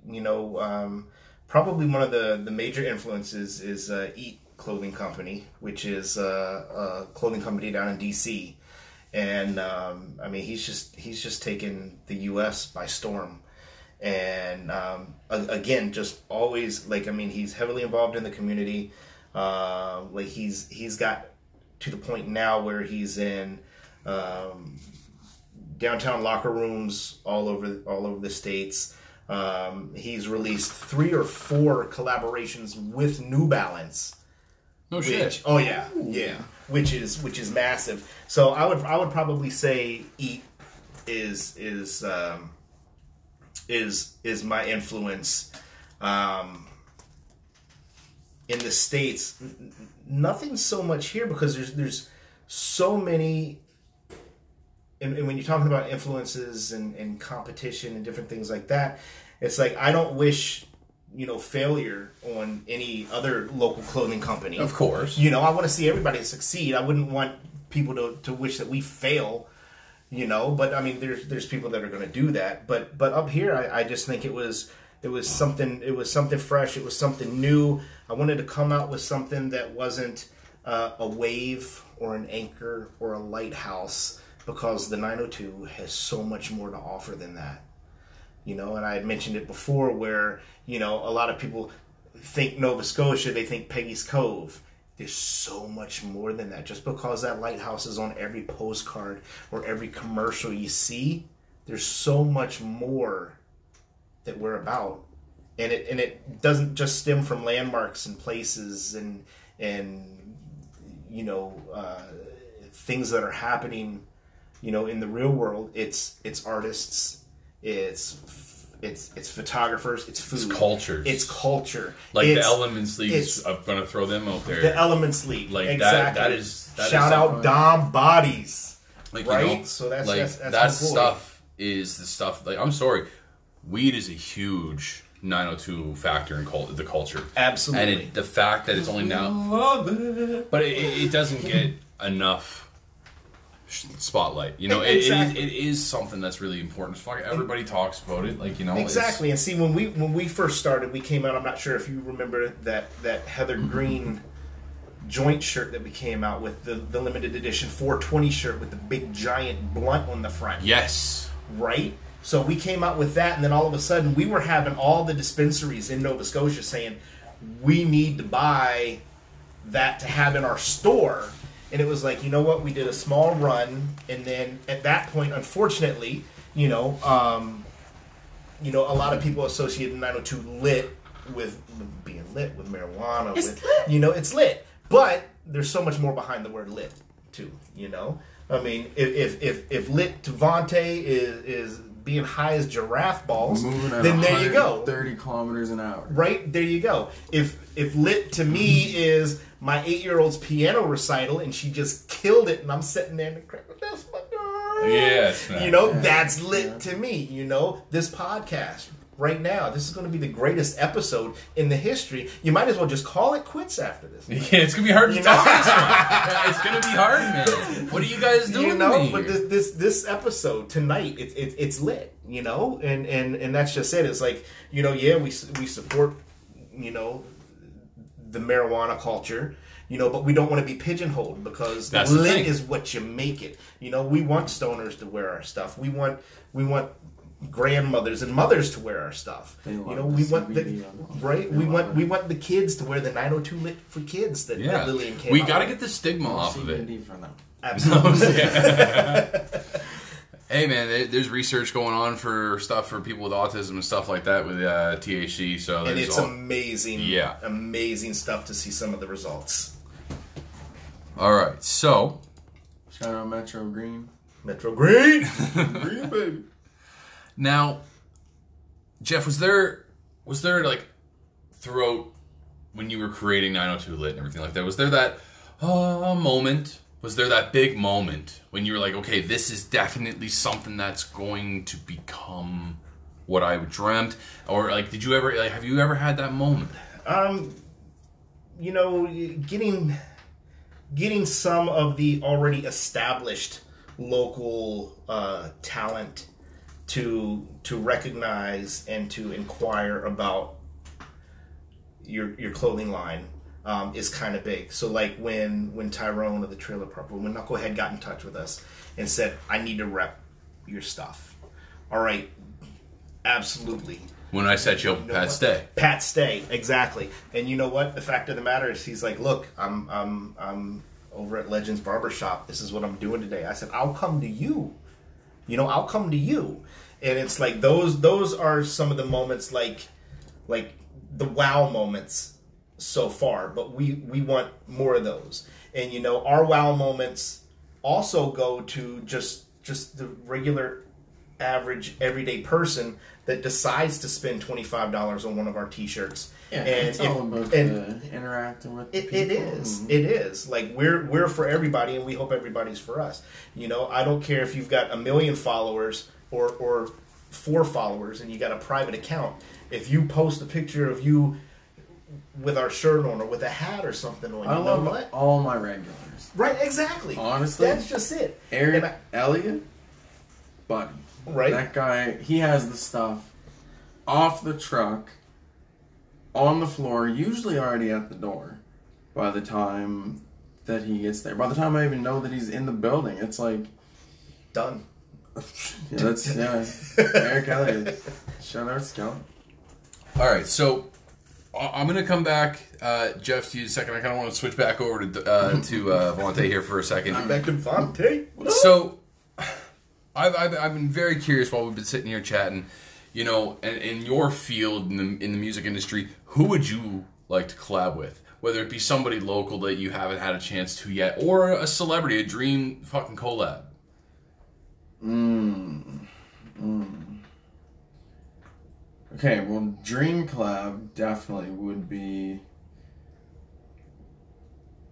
you know, um, probably one of the, the major influences is uh, Eat Clothing Company, which is uh, a clothing company down in D.C. And um, I mean, he's just he's just taken the U.S. by storm. And um, again, just always like I mean, he's heavily involved in the community. Uh, like he's he's got to the point now where he's in um, downtown locker rooms all over all over the states. Um, he's released three or four collaborations with New Balance. no Which, shit. oh yeah, yeah, which is which is massive. So I would I would probably say Eat is is um, is is my influence. Um, in the states, nothing so much here because there's there's so many. And, and when you're talking about influences and, and competition and different things like that, it's like I don't wish you know failure on any other local clothing company. Of course. You know, I want to see everybody succeed. I wouldn't want people to, to wish that we fail. You know, but I mean, there's there's people that are going to do that. But but up here, I, I just think it was it was something it was something fresh. It was something new. I wanted to come out with something that wasn't uh, a wave or an anchor or a lighthouse because the 902 has so much more to offer than that. You know and i had mentioned it before where you know a lot of people think nova scotia they think peggy's cove. There's so much more than that. Just because that lighthouse is on every postcard or every commercial you see there's so much more that we're about and it and it doesn't just stem from landmarks and places and and you know uh, things that are happening you know in the real world it's it's artists it's it's it's photographers it's food It's cultures. it's culture like It's the Elements Leagues. it's- I'm gonna throw them out there. the elements league Like, that- exactly that is- that is shout out dom bodies like right? you know, So that's- like that's- that's that stuff is the stuff. Like I'm sorry, weed is a huge 902 factor in cult, the culture. Absolutely. and it, the fact that it's only now, Love it. but it, it doesn't get enough spotlight. You know, it, Exactly. it, is, it is something that's really important. Fuck, everybody talks about it. Like you know, Exactly, and see when we when we first started, we came out. I'm not sure if you remember that that Heather mm-hmm. Green joint shirt that we came out with the the limited edition 420 shirt with the big giant blunt on the front. Yes. right? So we came out with that, and then all of a sudden we were having all the dispensaries in Nova Scotia saying, "We need to buy that to have in our store." And it was like, you know what? We did a small run, and then at that point, unfortunately, you know, um, you know, a lot of people associate 902 lit with, with being lit with marijuana. with, You know, it's lit, but there's so much more behind the word lit, too. You know, I mean, if if if, if lit to Vonte is is being high as giraffe balls, Moving at then there you go. 30 kilometers an hour. Right there you go. If if lit to me is my eight year old's piano recital and she just killed it and I'm sitting there and the crowd, that's my girl. Yes, man. You know, Yeah. that's lit to me. You know, this podcast right now, this is going to be the greatest episode in the history. You might as well just call it quits after this. Yeah, it's gonna be hard to You top know? this one. It's gonna be hard, man. What are you guys doing? you to know but this this this episode tonight it, it, it's lit you know and and and that's just it it's like you know yeah we we support you know the marijuana culture you know but we don't want to be pigeonholed because That's lit is what you make it you know we want stoners to wear our stuff we want we want grandmothers and mothers to wear our stuff They you know the we want the CBD on them. right we want it. we want the kids to wear the 902 lit for kids that, yeah, that Lillian came we got to get the stigma off of it. For them. absolutely Hey man, there's research going on for stuff for people with autism and stuff like that with uh, THC. So and it's all, amazing Yeah. amazing stuff to see some of the results all right. So Shout out Metro Green. metro green Green, baby. Now, Jeff, was there was there like throughout when you were creating 902 lit and everything like that? Was there that uh, moment? Was there that big moment when you were like, okay, this is definitely something that's going to become what I dreamt? Or like, did you ever like have you ever had that moment? um you know getting getting some of the already established local uh, talent to to recognize and to inquire about your your clothing line um, is kind of big. So like when when Tyrone of the Trailer Park, when Knucklehead got in touch with us and said, "I need to rep your stuff." All right, absolutely. When I set you up with know Pat what? Stay. Pat Stay, exactly. And you know what? The fact of the matter is, he's like, "Look, I'm I'm I'm over at Legends Barbershop. This is what I'm doing today." I said, "I'll come to you." You know, I'll come to you. And it's like those those are some of the moments like like the wow moments so far, but we we want more of those. And you know, our wow moments also go to just just the regular average everyday person that decides to spend $25 on one of our t-shirts. Yeah, and it's if- all about and- the interacting with the it, it people is. and- It is. Like we're we're for everybody, and we hope everybody's for us. You know, I don't care if you've got a million followers or or four followers, and you got a private account. If you post a picture of you with our shirt on or with a hat or something on, you I know love what? all my regulars. Right? Exactly. Honestly, that's just it. Eric And I- Elliott, buddy. Right. That guy, he has the stuff off the truck, on the floor, usually already at the door by the time that he gets there. By the time I even know that he's in the building, it's like, Done. yeah, that's, yeah. Eric Elliott. Shout out Scout. All right, so I- I'm gonna come back, uh, Jeff, to you in a second. I kind of want to switch back over to uh, to uh, Vonte here for a second. I'm Back to Vonte. So, I've, I've, I've been very curious while we've been sitting here chatting. You know, and in your field in the in the music industry, who would you like to collab with? Whether it be somebody local that you haven't had a chance to yet, or a celebrity, a dream fucking collab. Hmm. Hmm. Okay, well, Dream Collab definitely would be.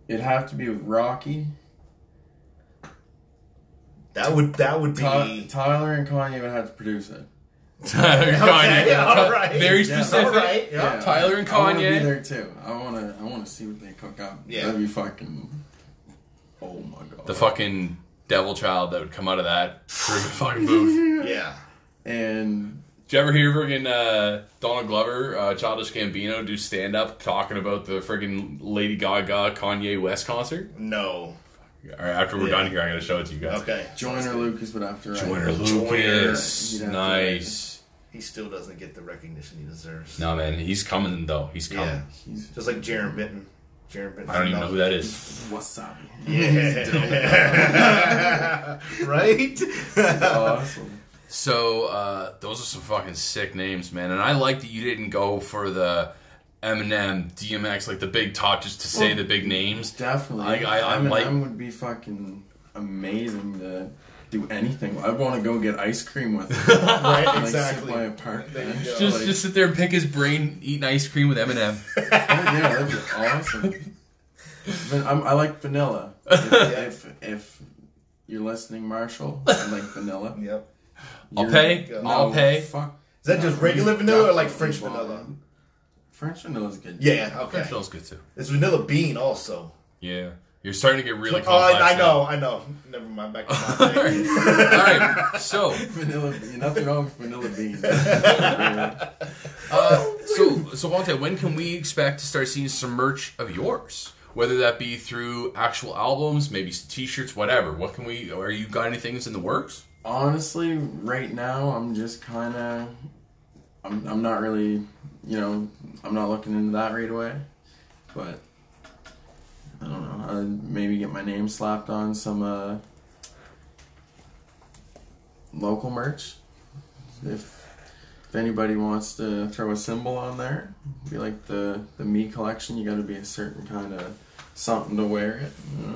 It'd have to be with Rocky. That would that would be Ty- Tyler and Kanye would have to produce it. Kanye, all right. very Yeah. specific. All right. Yeah. Tyler and Kanye. I want to be there too. I want to. I want to see what they cook up. Yeah. That'd be fucking. Oh my god. The fucking devil child that would come out of that friggin' fucking booth. Yeah. and Did you ever hear friggin' uh, Donald Glover, uh, Childish Gambino, do stand up talking about the friggin' Lady Gaga Kanye West concert? No. All right, after we're Yeah. done here, I'm gonna show it to you guys. Okay. Joyner Lucas would after to. write Joyner it. Lucas, He'd have nice. He still doesn't get the recognition he deserves. No man, he's coming though. He's coming. Yeah. He's Just like Jarren Benton. Jarren Benton. I don't even know who that is. wasabi. Yeah. right? awesome. So uh, those are some fucking sick names, man. And I like that you didn't go for the Eminem, DMX, like the big top, just to say Well, the big names. Definitely. I- I- I'm Eminem like- would be fucking amazing to do anything. I want to go get ice cream with him. right, like, exactly. Sit by a park bench. Just like, just sit there and pick his brain, eating ice cream with Eminem. oh, yeah, that'd be awesome. I'm, I like vanilla. If, if if you're listening, Marshall, I like vanilla. Yep. I'll pay. No, I'll pay. Fuck. Is that just regular vanilla or like French want vanilla? it. French vanilla's good. Yeah. Okay. That feels good too. It's vanilla bean also. Yeah, you're starting to get really oh, complex. I, I now. know. I know. Never mind. Back to my All right. thing. All right. So, Vanilla. Nothing wrong with vanilla beans. uh, so, so Vonte, when can we expect to start seeing some merch of yours? Whether that be through actual albums, maybe some T-shirts, whatever. What can we? Are you got any things in the works? Honestly, right now I'm just kind of. I'm. I'm not really. You know. I'm not looking into that right away, but. I don't know. I'd maybe get my name slapped on some uh, local merch. If if anybody wants to throw a symbol on there, be like the the me collection. You got to be a certain kind of something to wear it. You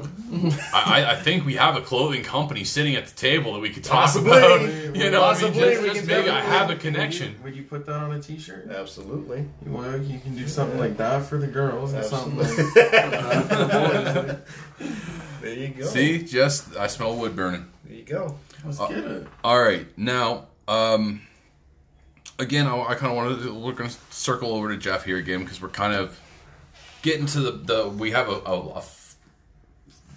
know? I, I- I think we have a clothing company sitting at the table that we could talk Possibly. about. You know, Possibly. I mean, just, We just can maybe I have a Would connection. you, would you put that on a T-shirt? Absolutely. Well, you can do something like that for the girls and something like Absolutely. that for the boys. There you go. See, just I smell wood burning. There you go. Let's Uh, get it. All right, now, um, again, I, I kind of wanted to we're going to circle over to Jeff here again because we're kind of getting to the the we have a, a,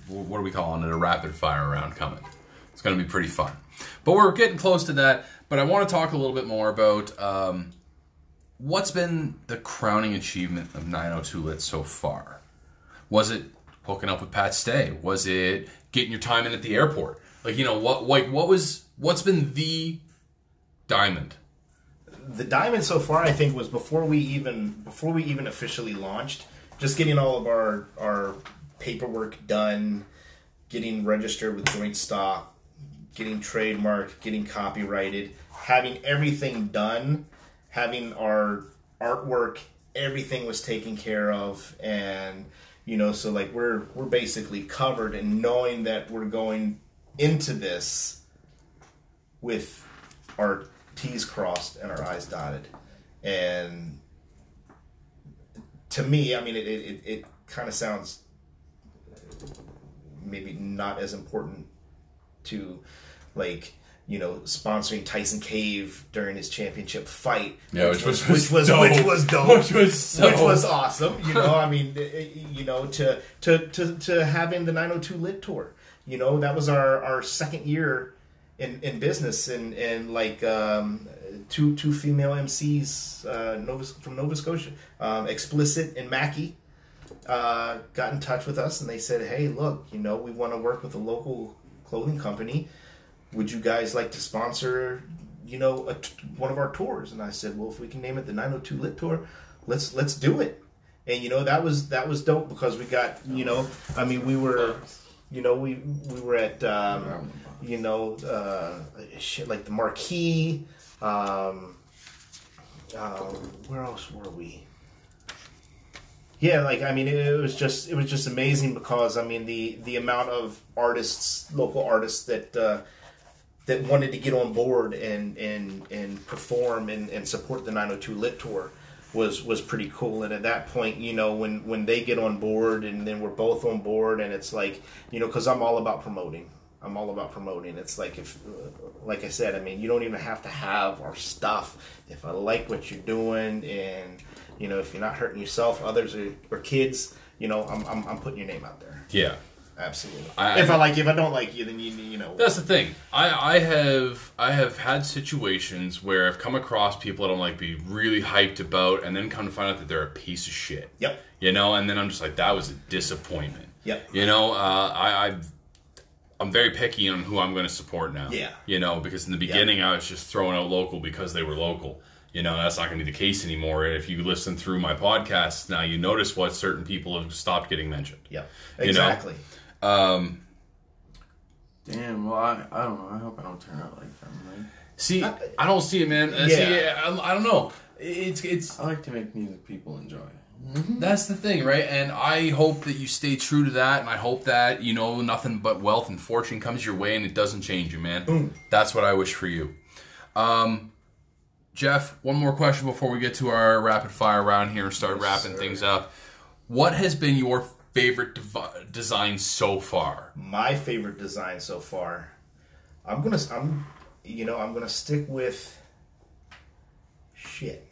what are we calling it a rapid fire round coming. It's going to be pretty fun, but we're getting close to that. But I want to talk a little bit more about um, what's been the crowning achievement of 902 Lit so far. Was it hooking up with Pat Stay? Was it getting your time in at the airport? Like you know what? Like what was what's been the diamond? the diamond so far i think was before we even before we even officially launched just getting all of our our paperwork done getting registered with joint stock getting trademarked getting copyrighted having everything done having our artwork everything was taken care of and you know so like we're we're basically covered and knowing that we're going into this with our T's crossed and our I's dotted. And to me, I mean, it, it, it, kind of sounds maybe not as important to like you know sponsoring Tyson Cave during his championship fight, Yeah, which, was, which was dope. which was dope, Which was so- which was awesome. You know, I mean, you know, to to to to having the 902 Lit tour. You know, that was our our second year in in business, and and like um, two two female MCs uh, Nova, from Nova Scotia, um, explicit and Mackie uh, got in touch with us and they said, "Hey, look, you know, we want to work with a local clothing company. Would you guys like to sponsor, you know, a t- one of our tours?" And I said, "Well, if we can name it the 902 Lit Tour, let's let's do it." And you know, that was that was dope because we got, you know, I mean, we were, you know, we we were at, um, you know, uh, shit like the Marquee. Um, uh, where else were we? Yeah, like I mean, it, it was just it was just amazing because I mean the the amount of artists, local artists that uh, that wanted to get on board and and and perform and, and support the 902 Lit Tour was was pretty cool. And at that point, you know, when when they get on board and then we're both on board, and it's like you know, because I'm all about promoting. I'm all about promoting. It's like if, uh, like I said, I mean, you don't even have to have our stuff. If I like what you're doing, and you know, if you're not hurting yourself, others or, or kids, you know, I'm, I'm I'm putting your name out there. Yeah. Absolutely. I- if I like you, if I don't like you, then you you know. That's the thing. I, I have I have had situations where I've come across people that I'm like be really hyped about, and then come to find out that they're a piece of shit. Yep. You know, and then I'm just like, that was a disappointment. Yep. You know, uh, I, I I'm very picky on who I'm going to support now. Yeah. You know, because in the beginning I was just throwing out local because they were local. You know, that's not going to be the case anymore. If you listen through my podcast now, you notice what certain people have stopped getting mentioned. Yep. You know? Exactly. Um, Damn. Well, I, I don't know. I hope I don't turn out like them. Like, see, I don't see it, man. Uh, See, I, I don't know. It's it's I like to make music people enjoy. That's the thing, right? And I hope that you stay true to that, and I hope that you know nothing but wealth and fortune comes your way, and it doesn't change you, man. That's what I wish for you. Um, Jeff, one more question before we get to our rapid fire round here and start wrapping sir. things up. What has been your favorite dev- design so far? my favorite design so far. I'm gonna, I'm, you know, I'm gonna stick with. Shit.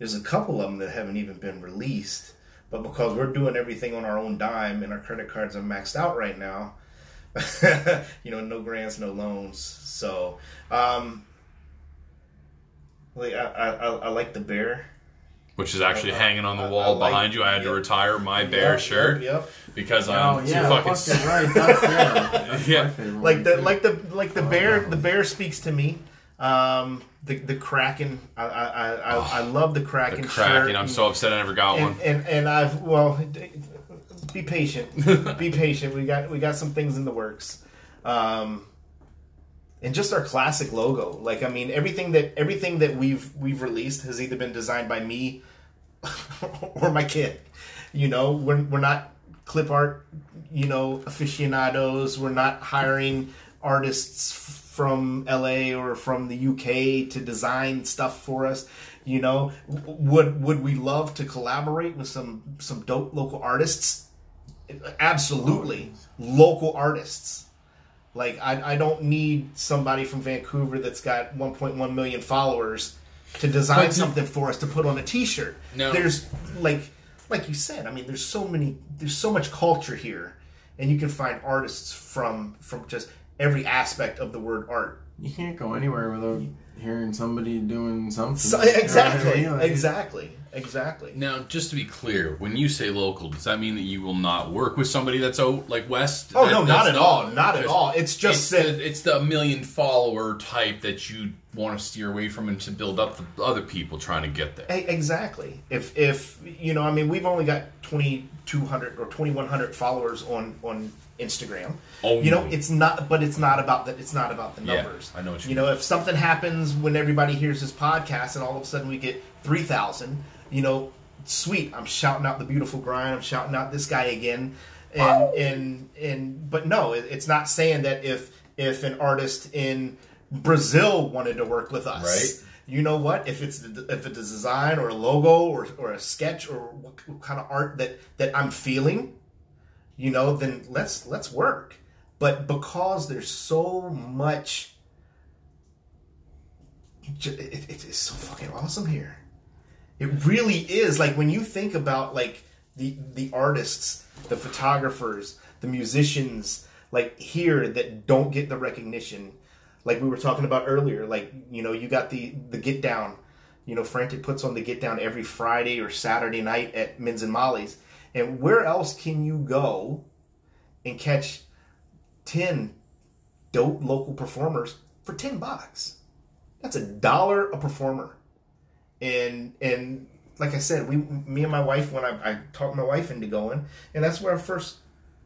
There's a couple of them that haven't even been released, but because we're doing everything on our own dime and our credit cards are maxed out right now, you know, no grants, no loans. So, um, like I, I, I I like the bear. Which is actually I- hanging on the I- I wall like- behind you. I had to retire my bear Yep, shirt Yep. yep. because Oh I'm yeah, too fucking. fucking right. That's yeah. That's Yeah. like one, the too. like the like the Oh, bear wow. the bear speaks to me um the the kraken i i i, I, I love the the kraken Kraken. shirt I'm so upset I never got one. and, and and i've well be patient. Be patient. We got we got some things in the works. Um and just our classic logo. Like i mean everything that everything that we've we've released has either been designed by me or my kid. You know we're, we're not clip art you know aficionados. We're not hiring artists from la or from the uk to design stuff for us you know? Would would we love to collaborate with some some dope local artists? Absolutely. Local artists. Like I, I don't need somebody from vancouver that's got 1.1 million followers to design But- something for us to put on a t-shirt. No. there's like like you said i mean there's so many there's so much culture here and you can find artists from from just every aspect of the word art You can't go anywhere without hearing somebody doing something. so, You know I exactly mean? Like, exactly exactly Now, just to be clear, when you say local, does that mean that you will not work with somebody that's out like west? oh That- no not at all not at all it's just it's that the, it's the million follower type that you want to steer away from and to build up the other people trying to get there. Exactly. If if you know, I mean, we've only got twenty two hundred or twenty one hundred followers on on Instagram. Only. You know, it's not, but it's not about that. it's not about the Yeah, numbers. I know what you You know, if something happens when everybody hears this podcast, and all of a sudden we get three thousand, you know, sweet. I'm shouting out the beautiful grind. I'm shouting out this guy again, and and and but no, it, it's not saying that if if an artist in Brazil wanted to work with us, Right. you know what if it's if it's a design or a logo or, or a sketch or what kind of art that that i'm feeling you know then let's let's work. But because there's so much it, it, it's so fucking awesome here. It really is. Like when you think about like the the artists the photographers the musicians like here that don't get the recognition like we were talking about earlier like you know you got the the get down. You know frantic puts on the get down every friday or saturday night at Menz and Mollyz and where else can you go and catch 10 dope local performers for 10 bucks? That's a dollar a performer. And and like I said, we me and my wife when I, I talked my wife into going, and that's where I first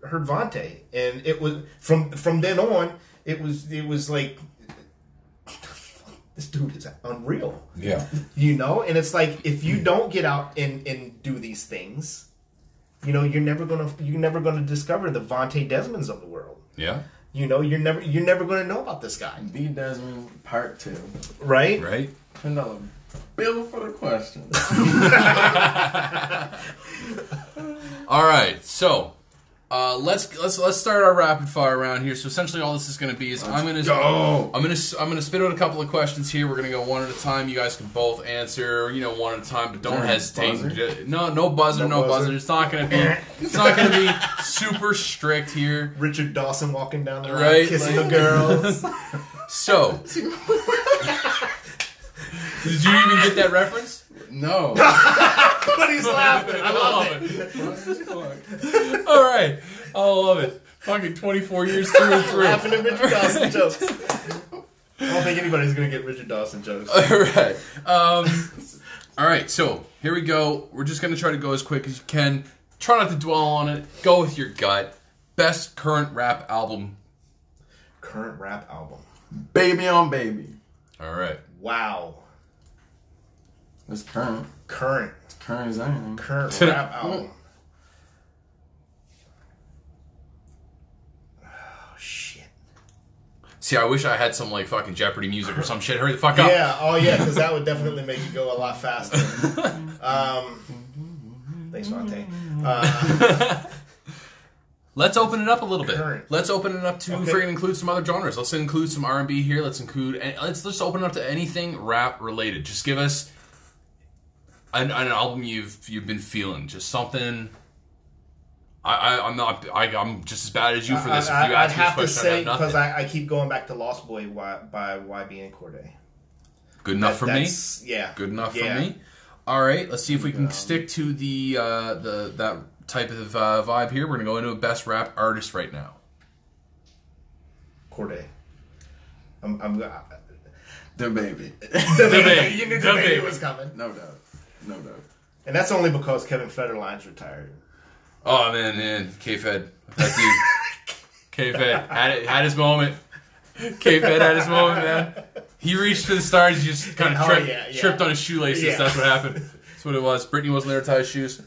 heard Vonte, and it was from from then on, it was it was like this dude is unreal, Yeah. you know, and it's like if you don't get out and and do these things, you know, you're never gonna you're never gonna discover the Vonte Desmonds of the world. Yeah. You know, you're never you're never gonna know about this guy, B Desmond Part Two. right? Right. Ten dollar bill for the question. All right. So. Uh, let's let's let's start our rapid fire round here. So essentially, all this is going to be is I'm going to go. I'm gonna I'm gonna spit out a couple of questions here. We're gonna go one at a time. You guys can both answer, you know, one at a time, but don't hesitate. buzzer? No, no buzzer, no, No buzzer. buzzer. It's not gonna be it's not gonna be super strict here. Richard Dawson walking down the line, Right, kissing like- the girls. So, did you even get that reference? No. but he's laughing. I love it. it. All right, I love it. Fucking 24 years through and through. Laughing at Richard Dawson jokes. I don't think anybody's gonna get Richard Dawson jokes. All right. Um, all right. So here we go. We're just gonna try to go as quick as you can. Try not to dwell on it. Go with your gut. Best current rap album. Current rap album. baby on baby. All right. Wow. It's current. Current, It's current as anything. current rap album. Oh shit. See, I wish I had some like fucking Jeopardy music or some shit. Hurry the fuck up. Yeah, oh yeah, because that would definitely make you go a lot faster. Um, thanks, Vonte. Uh, Let's open it up a little bit. Current. Let's open it up to Okay. freaking include some other genres. Let's include some R and B here. Let's include and let's just open it up to anything rap related. Just give us an, an album you've you've been feeling. Just something. I, I I'm not I, I'm just as bad as you for this. I, if you I, I'd ask me this have to question, say I because I, I keep going back to Lost Boy y, by YBN Cordae. Good enough That- for me. Yeah, Good enough Yeah. for me. All right, let's see if we can stick to the uh, the that type of uh, vibe here. We're gonna go into a best rap artist right now. Corday. I'm, I'm, The baby. the baby. You knew The the baby baby. was coming, no doubt. No doubt. and that's only because Kevin Federline's retired. Oh man, man, K Fed, that dude, K Fed had it, had his moment. K Fed had his moment, man. He reached for the stars, he just kind of Oh, tripped, yeah, yeah. tripped on his shoelaces. Yeah. That's what happened. That's what it was. Britney wasn't there to tie his shoes.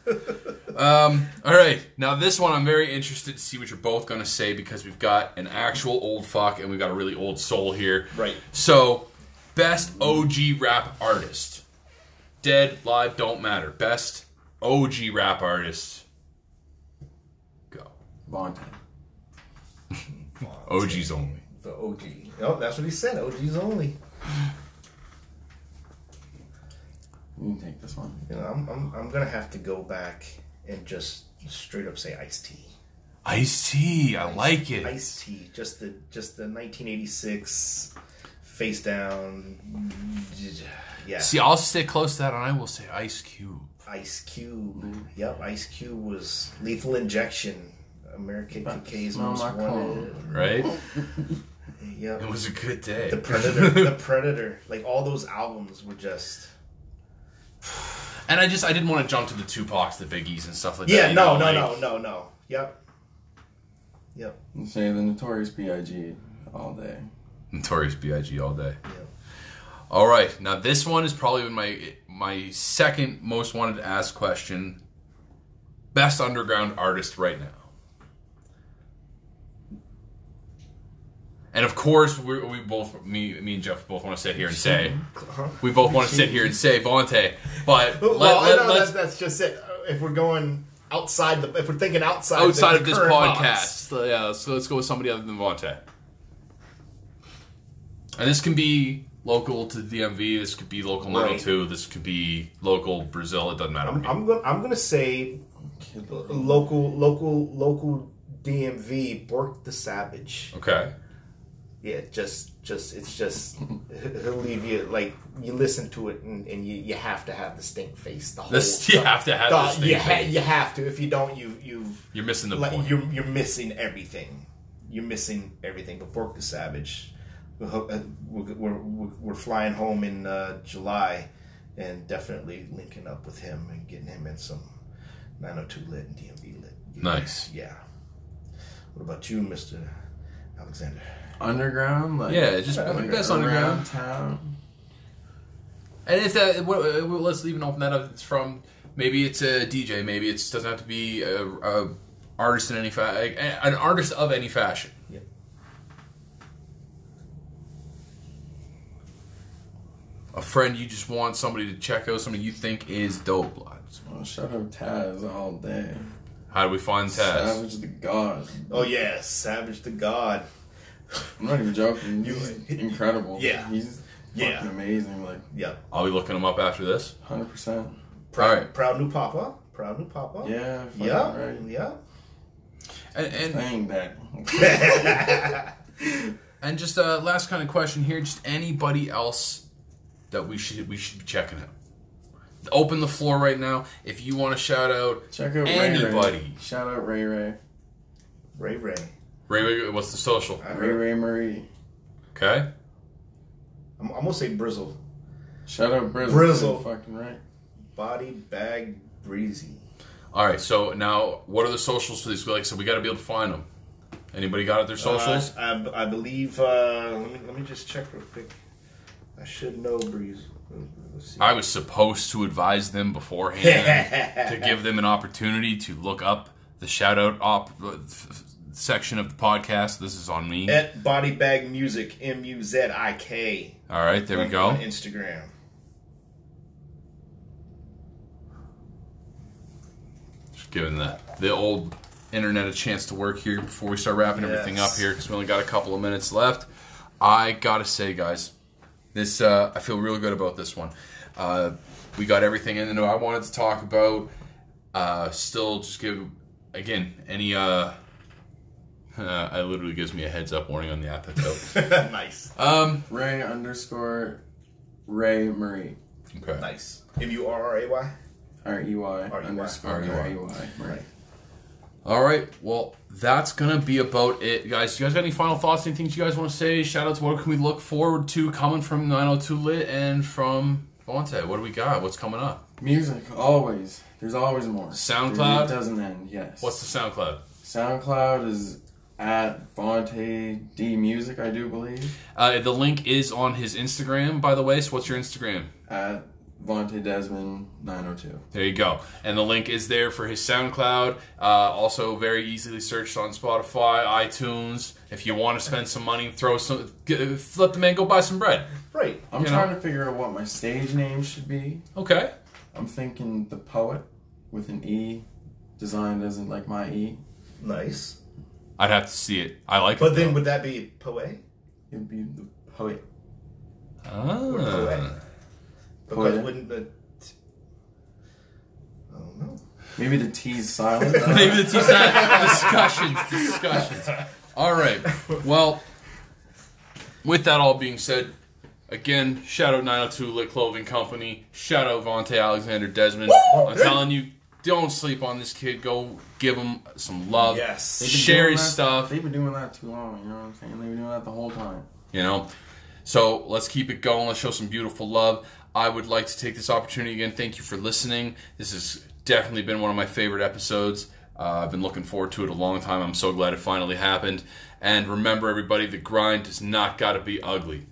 Um, all right, now this one I'm very interested to see what you're both gonna say because we've got an actual old fuck and we've got a really old soul here. Right. So, best OG rap artist. Dead, live, don't matter. Best OG rap artist. Go. Vonte. OGs only. The OG. Oh, that's what he said. OG's only. You can take this one. You know, I'm, I'm, I'm gonna have to go back and just straight up say Ice T. Ice T, I like it. Ice T. Just the just the 1986 face down. Yeah. See, I'll stay close to that, and I will say Ice Cube. Ice Cube. Yep, Ice Cube was Lethal Injection. American Cookies smell most my wanted. Right? Yep. It was a good day. The Predator. the Predator. Like all those albums were just. and I just I didn't want to jump to the Tupacs, the Biggies, and stuff like Yeah. that. you No. know, No. like- No. No. No. Yep. Yep. You say the Notorious B.I.G. all day. Notorious B.I.G. all day. Yep. All right, now this one is probably my my second most wanted to ask question. Best underground artist right now. And of course, we, we both, me, me and Jeff, both want to sit here and say, we both want to sit here and say Vonte, but Well, let, let, that's, that's just it. Uh, If we're going outside the, if we're thinking outside outside the, of this podcast, box, so, yeah, let's, let's go with somebody other than Vonte. And this can be local to DMV. This could be local Right. 902. This could be local Brazil. It doesn't matter. I'm. I'm going. I'm going to say local, local, local DMV. Bork the Savage. okay. Yeah, just, just it's just he'll leave you like you listen to it and, and you, you have to have the stink face. The whole This you have to have the- this thing. you, ha- you have to. If you don't, you you've You're missing the like point. you're you're missing everything. You're missing everything. But Bork the Savage, we're uh, we're, we're, we're, we're flying home in uh, July, and definitely linking up with him and getting him in some 902 lit and DMV lit. Nice. Yeah. What about you, Mister Alexander? Underground? Like, Yeah, just like that's around underground. town. And if that, what- uh, let's even open that up. It's from maybe it's a DJ. Maybe it doesn't have to be a, a artist in any fa- an artist of any fashion. A friend you just want somebody to check out, somebody you think is dope. Like, Oh, shout out Taz all day. How do we find Taz? Savage the God. Oh yeah, Savage the God. I'm not even joking. He's incredible. Yeah. He's Yeah. fucking amazing. Like, Yeah. I'll be looking him up after this. 100%. Proud, All right. proud new papa. Proud new papa. Yeah, Yeah. right. Yeah. And and, Saying that. and just a last kind of question here. Just anybody else that we should we should be checking out. Open the floor right now. If you want to shout out Check out Ray Anybody. Ray. Shout out Ray Ray. Ray Ray. Ray, Ray, what's the social? I Ray. Ray Marie. Okay. I'm, I'm gonna say Brizzle. Shout out Brizzle. Brizzle. Fucking right. Body bag breezy. All right. So now, what are the socials for these? Like, so we got to be able to find them. Anybody got it? Their socials? Uh, I, I believe. Uh, let me let me just check real quick. I should know Breeze. I was supposed to advise them beforehand to give them an opportunity to look up the shout out op- section of the podcast. This is on me. At Body Bag Music, M U Z I K. All right, there we go. On Instagram. Just giving the the old internet a chance to work here before we start wrapping everything up here because we only got a couple of minutes left. I gotta say, guys, this uh, I feel real good about this one. Uh, we got everything in that I wanted to talk about. Uh, still, just give again any. Uh, uh, it literally gives me a heads up warning on the app. That's out. nice. um. Ray underscore Ray Marie. Okay. Nice. M U R R A Y? R E Y R-E-Y. underscore R-E-Y. R E Y. Marie. All right. Well, that's gonna be about it, guys. You guys got any final thoughts? Anything you guys want to say? Shout out to what can we look forward to coming from 902 Lit and from Vonte? What do we got? What's coming up? Music, always. There's always more. SoundCloud? It doesn't end, yes. What's the SoundCloud? SoundCloud is at Vonte D Music, I do believe. Uh, the link is on his Instagram, by the way. So, what's your Instagram? At Vonte Desmond 902. There you go. And the link is there for his SoundCloud. Uh, also, very easily searched on Spotify, iTunes. If you want to spend some money, throw some, get, let the man go buy some bread. Right. I'm You trying know? to figure out what my stage name should be. Okay. I'm thinking The Poet with an E designed as in like my E. Nice. I'd have to see it. I like But it. But then though. would that be Poe? It'd be The Poet. Ah. Poe. Because Poe. wouldn't the. I don't know. Maybe the T's silent. Maybe the two side discussions, discussions. All right. Well, with that all being said, again, shout out 902 Lit Clothing Company. Shout out Vonte Alexander Desmond. I'm telling you, don't sleep on this kid. Go give him some love. Yes. Share his that- stuff. They've been doing that too long. You know what I'm saying? They've been doing that the whole time. You know? So let's keep it going. Let's show some beautiful love. I would like to take this opportunity again. Thank you for listening. This has definitely been one of my favorite episodes. Uh, I've been looking forward to it a long time. I'm so glad it finally happened. And remember, everybody, the grind does not got to be ugly.